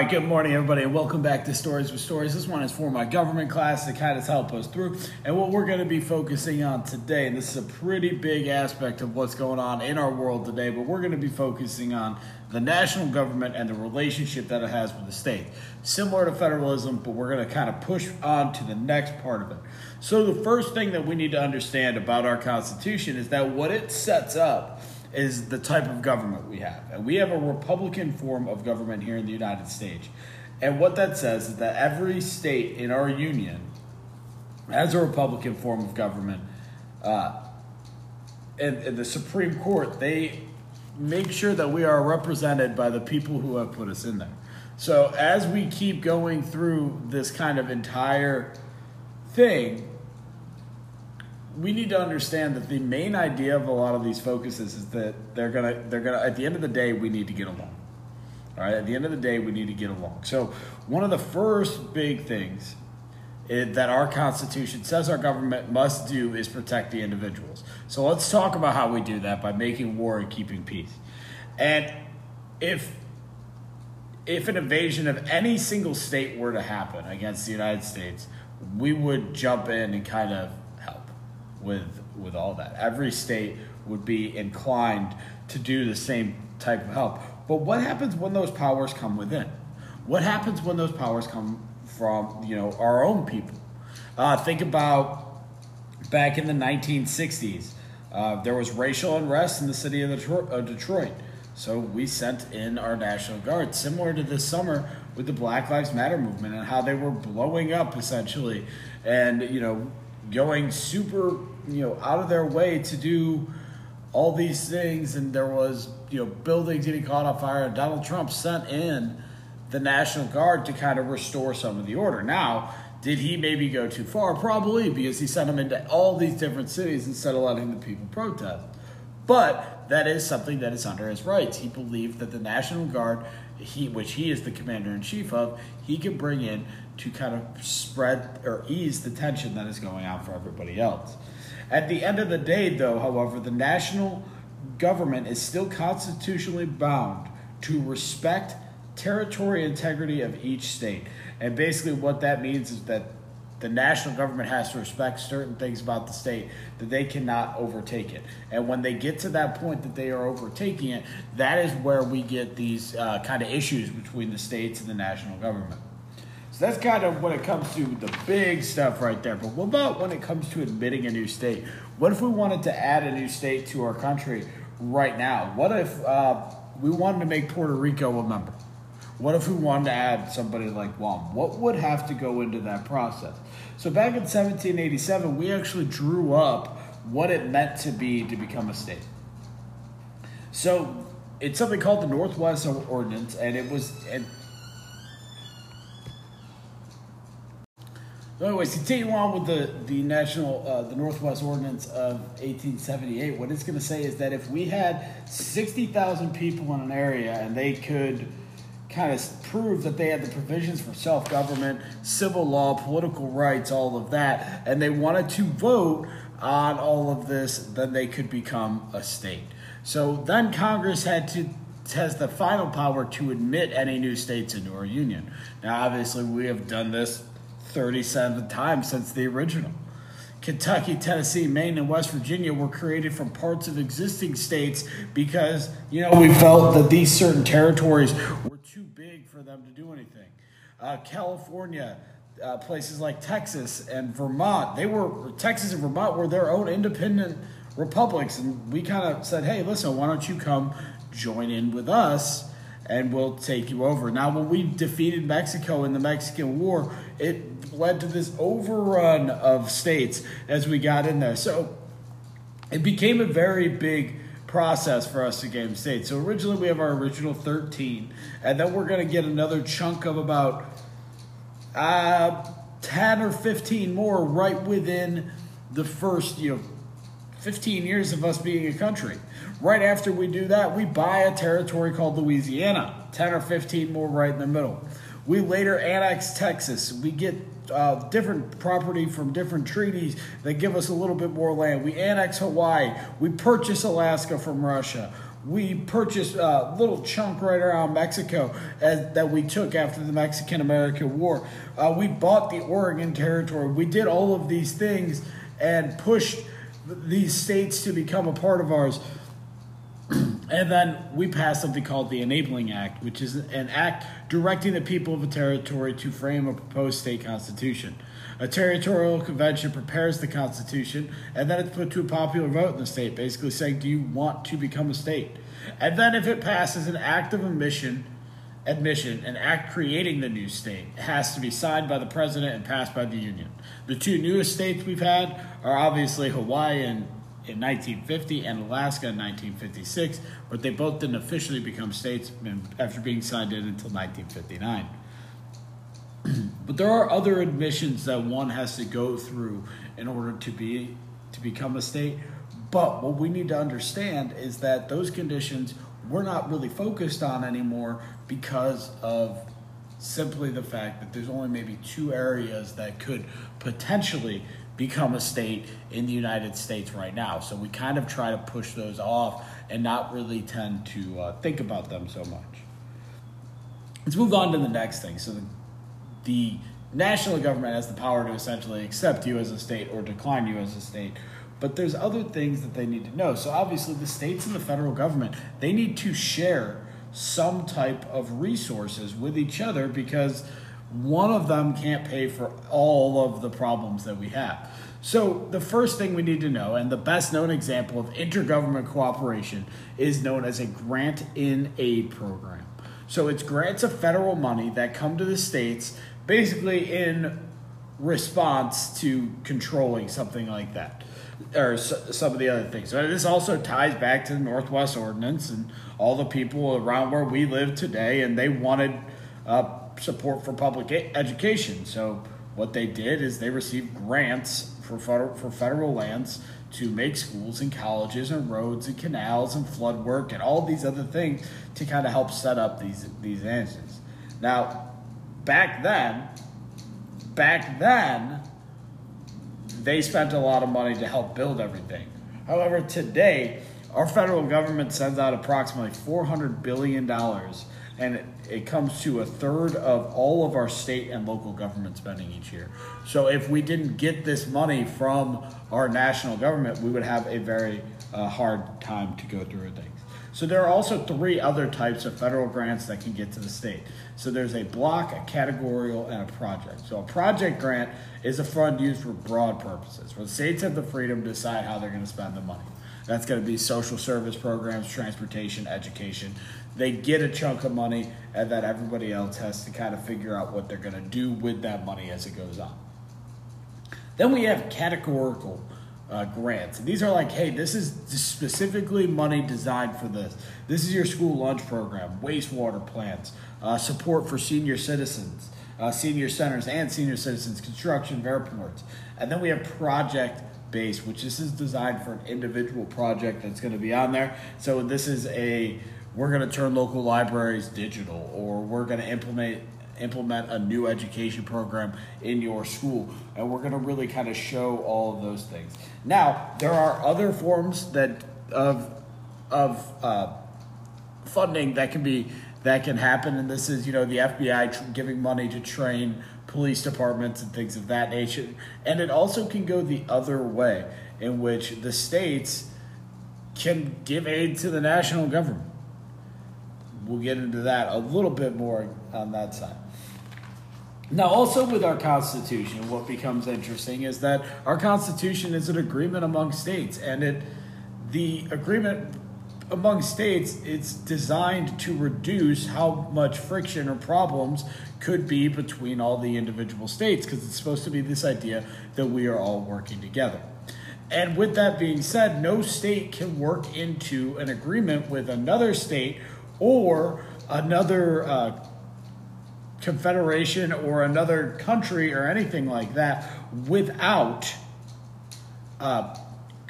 right, good morning, everybody, and welcome back to Stories with Stories. This one is for my government class to kind of help us through. And what we're going to be focusing on today, and this is a pretty big aspect of what's going on in our world today, but we're going to be focusing on the national government and the relationship that it has with the state. Similar to federalism, but we're going to kind of push on to the next part of it. So, the first thing that we need to understand about our Constitution is that what it sets up is the type of government we have. And we have a Republican form of government here in the United States. And what that says is that every state in our union has a Republican form of government. Uh, and, and the Supreme Court, they make sure that we are represented by the people who have put us in there. So as we keep going through this kind of entire thing, we need to understand that the main idea of a lot of these focuses is that they're gonna they're gonna at the end of the day we need to get along. All right, at the end of the day we need to get along. So one of the first big things that our Constitution says our government must do is protect the individuals. So let's talk about how we do that by making war and keeping peace. And if if an invasion of any single state were to happen against the United States, we would jump in and kind of with with all that. Every state would be inclined to do the same type of help. But what happens when those powers come within? What happens when those powers come from you know our own people? Uh, think about back in the 1960s. Uh, there was racial unrest in the city of of Detroit. So we sent in our National Guard, similar to this summer with the Black Lives Matter movement and how they were blowing up essentially, and you know going super, you know, out of their way to do all these things, and there was, you know, buildings getting caught on fire. Donald Trump sent in the National Guard to kind of restore some of the order. Now, did he maybe go too far? Probably, because he sent them into all these different cities instead of letting the people protest. But that is something that is under his rights. He believed that the National Guard, he, which he is the commander in chief of, he could bring in to kind of spread or ease the tension that is going on for everybody else. At the end of the day, though, however, the national government is still constitutionally bound to respect territory integrity of each state. And basically, what that means is that the national government has to respect certain things about the state that they cannot overtake it. And when they get to that point that they are overtaking it, that is where we get these uh, kind of issues between the states and the national government. So that's kind of when it comes to the big stuff right there. But what about when it comes to admitting a new state? What if we wanted to add a new state to our country right now? What if uh, we wanted to make Puerto Rico a member? What if we wanted to add somebody like Guam? What would have to go into that process? So back in 1787, we actually drew up what it meant to be to become a state. So it's something called the Northwest Ordinance, and it was and So anyways, continue on with the the national uh, the Northwest Ordinance of 1878. What it's going to say is that if we had 60,000 people in an area and they could kind of prove that they had the provisions for self government, civil law, political rights, all of that, and they wanted to vote on all of this, then they could become a state. So then Congress had to has the final power to admit any new states into our union. Now, obviously, we have done this 37 times since the original. Kentucky, Tennessee, Maine, and West Virginia were created from parts of existing states because, you know, we felt that these certain territories were for them to do anything. Uh, California, uh, places like Texas and Vermont, they were, Texas and Vermont were their own independent republics. And we kind of said, hey, listen, why don't you come join in with us? and we'll take you over. Now, when we defeated Mexico in the Mexican War, it led to this overrun of states as we got in there. So it became a very big process for us to gain state. So originally we have our original 13, and then we're going to get another chunk of about uh, 10 or 15 more right within the first, you know, 15 years of us being a country. Right after we do that, we buy a territory called Louisiana, 10 or 15 more right in the middle. We later annex Texas. We get uh, different property from different treaties that give us a little bit more land. We annex Hawaii. We purchase Alaska from Russia. We purchased a little chunk right around Mexico as, that we took after the Mexican American War. Uh, we bought the Oregon Territory. We did all of these things and pushed these states to become a part of ours. And then we passed something called the Enabling Act, which is an act directing the people of a territory to frame a proposed state constitution. A territorial convention prepares the Constitution, and then it's put to a popular vote in the state, basically saying, Do you want to become a state? And then, if it passes an act of admission, admission, an act creating the new state, has to be signed by the president and passed by the Union. The two newest states we've had are obviously Hawaii in, in 1950 and Alaska in 1956, but they both didn't officially become states after being signed in until 1959. but there are other admissions that one has to go through in order to be to become a state. But what we need to understand is that those conditions we're not really focused on anymore because of simply the fact that there's only maybe two areas that could potentially become a state in the United States right now. So we kind of try to push those off and not really tend to uh, think about them so much. Let's move on to the next thing. So the the national government has the power to essentially accept you as a state or decline you as a state. But there's other things that they need to know. So obviously, the states and the federal government they need to share some type of resources with each other because one of them can't pay for all of the problems that we have. So, the first thing we need to know, and the best known example of intergovernment cooperation, is known as a grant in aid program. So, it's grants of federal money that come to the states basically in response to controlling something like that or some of the other things. So this also ties back to the Northwest Ordinance and all the people around where we live today, and they wanted uh, support for public education. So what they did is they received grants for federal, for federal lands to make schools and colleges and roads and canals and flood work and all these other things to kind of help set up these these answers. Now, back then, back then, they spent a lot of money to help build everything. However, today, our federal government sends out approximately $400 billion, and it, comes to a third of all of our state and local government spending each year. So, if we didn't get this money from our national government, we would have a very uh, hard time to go through things. So there are also three other types of federal grants that can get to the state. So there's a block, a categorical, and a project. So a project grant is a fund used for broad purposes, where the states have the freedom to decide how they're going to spend the money. That's going to be social service programs, transportation, education. They get a chunk of money, and then everybody else has to kind of figure out what they're going to do with that money as it goes on. Then we have categorical uh, grants. These are like, hey, this is specifically money designed for this. This is your school lunch program, wastewater plants, uh, support for senior citizens, uh, senior centers and senior citizens, construction airports. And then we have project based, which this is designed for an individual project that's going to be on there. So this is a we're going to turn local libraries digital, or we're going to implement implement a new education program in your school. And we're going to really kind of show all of those things. Now, there are other forms that of of uh, funding that can be that can happen, and this is you know the FBI tr- giving money to train police departments and things of that nature. And it also can go the other way, in which the states can give aid to the national government. We'll get into that a little bit more on that side. Now, also with our Constitution, what becomes interesting is that our Constitution is an agreement among states, and it the agreement among states it's designed to reduce how much friction or problems could be between all the individual states because it's supposed to be this idea that we are all working together. And with that being said, no state can work into an agreement with another state or another uh, confederation or another country or anything like that without uh,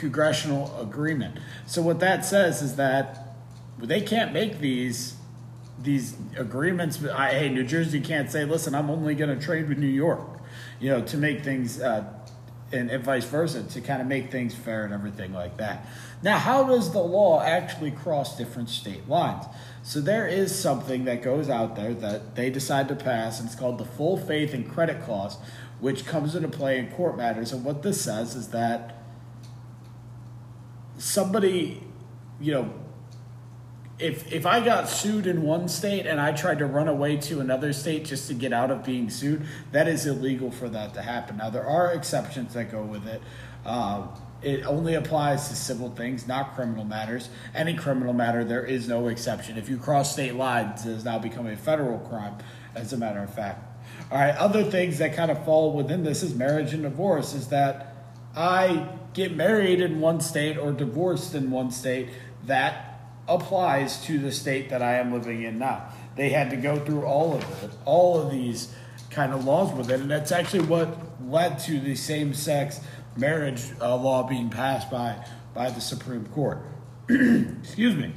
congressional agreement. So what that says is that they can't make these these agreements. I, hey, New Jersey can't say, "Listen, I'm only going to trade with New York," you know, to make things uh, and, and vice versa to kind of make things fair and everything like that. Now, how does the law actually cross different state lines? So there is something that goes out there that they decide to pass, and it's called the full faith and credit clause, which comes into play in court matters. And what this says is that somebody, you know, if if I got sued in one state and I tried to run away to another state just to get out of being sued, that is illegal for that to happen. Now there are exceptions that go with it. Uh, it only applies to civil things, not criminal matters. Any criminal matter, there is no exception. If you cross state lines, it has now become a federal crime, as a matter of fact. All right, other things that kind of fall within this is marriage and divorce, is that I get married in one state or divorced in one state, that applies to the state that I am living in now. They had to go through all of it, all of these kind of laws with it, and that's actually what led to the same sex marriage uh, law being passed by by the Supreme Court. Excuse me.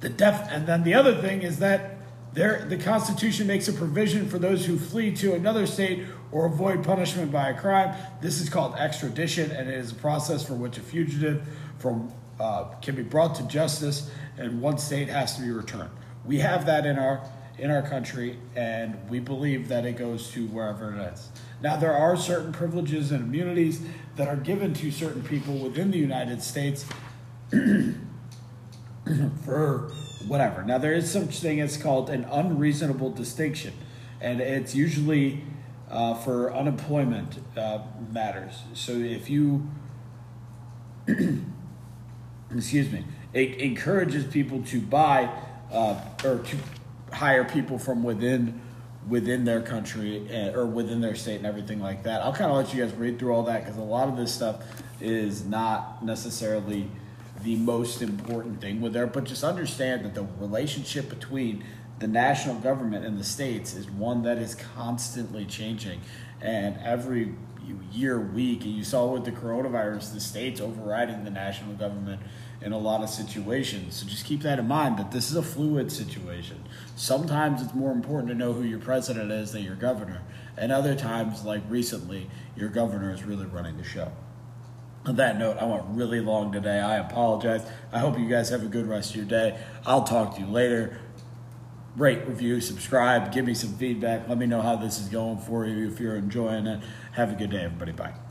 The def and then the other thing is that there the Constitution makes a provision for those who flee to another state or avoid punishment by a crime. This is called extradition, and it is a process for which a fugitive from uh, can be brought to justice, and one state has to be returned. We have that in our in our country, and we believe that it goes to wherever it is. Now, there are certain privileges and immunities that are given to certain people within the United States for whatever. Now, there is such thing as called an unreasonable distinction, and it's usually uh, for unemployment uh, matters. So, if you, excuse me, it encourages people to buy uh, or to hire people from within within their country and, or within their state and everything like that. I'll kind of let you guys read through all that because a lot of this stuff is not necessarily the most important thing with there, but just understand that the relationship between the national government and the states is one that is constantly changing. And every year, week, and you saw with the coronavirus, the states overriding the national government in a lot of situations. So just keep that in mind that this is a fluid situation. Sometimes it's more important to know who your president is than your governor. And other times, like recently, your governor is really running the show. On that note, I went really long today. I apologize. I hope you guys have a good rest of your day. I'll talk to you later. Rate, review, subscribe, give me some feedback. Let me know how this is going for you if you're enjoying it. Have a good day, everybody. Bye.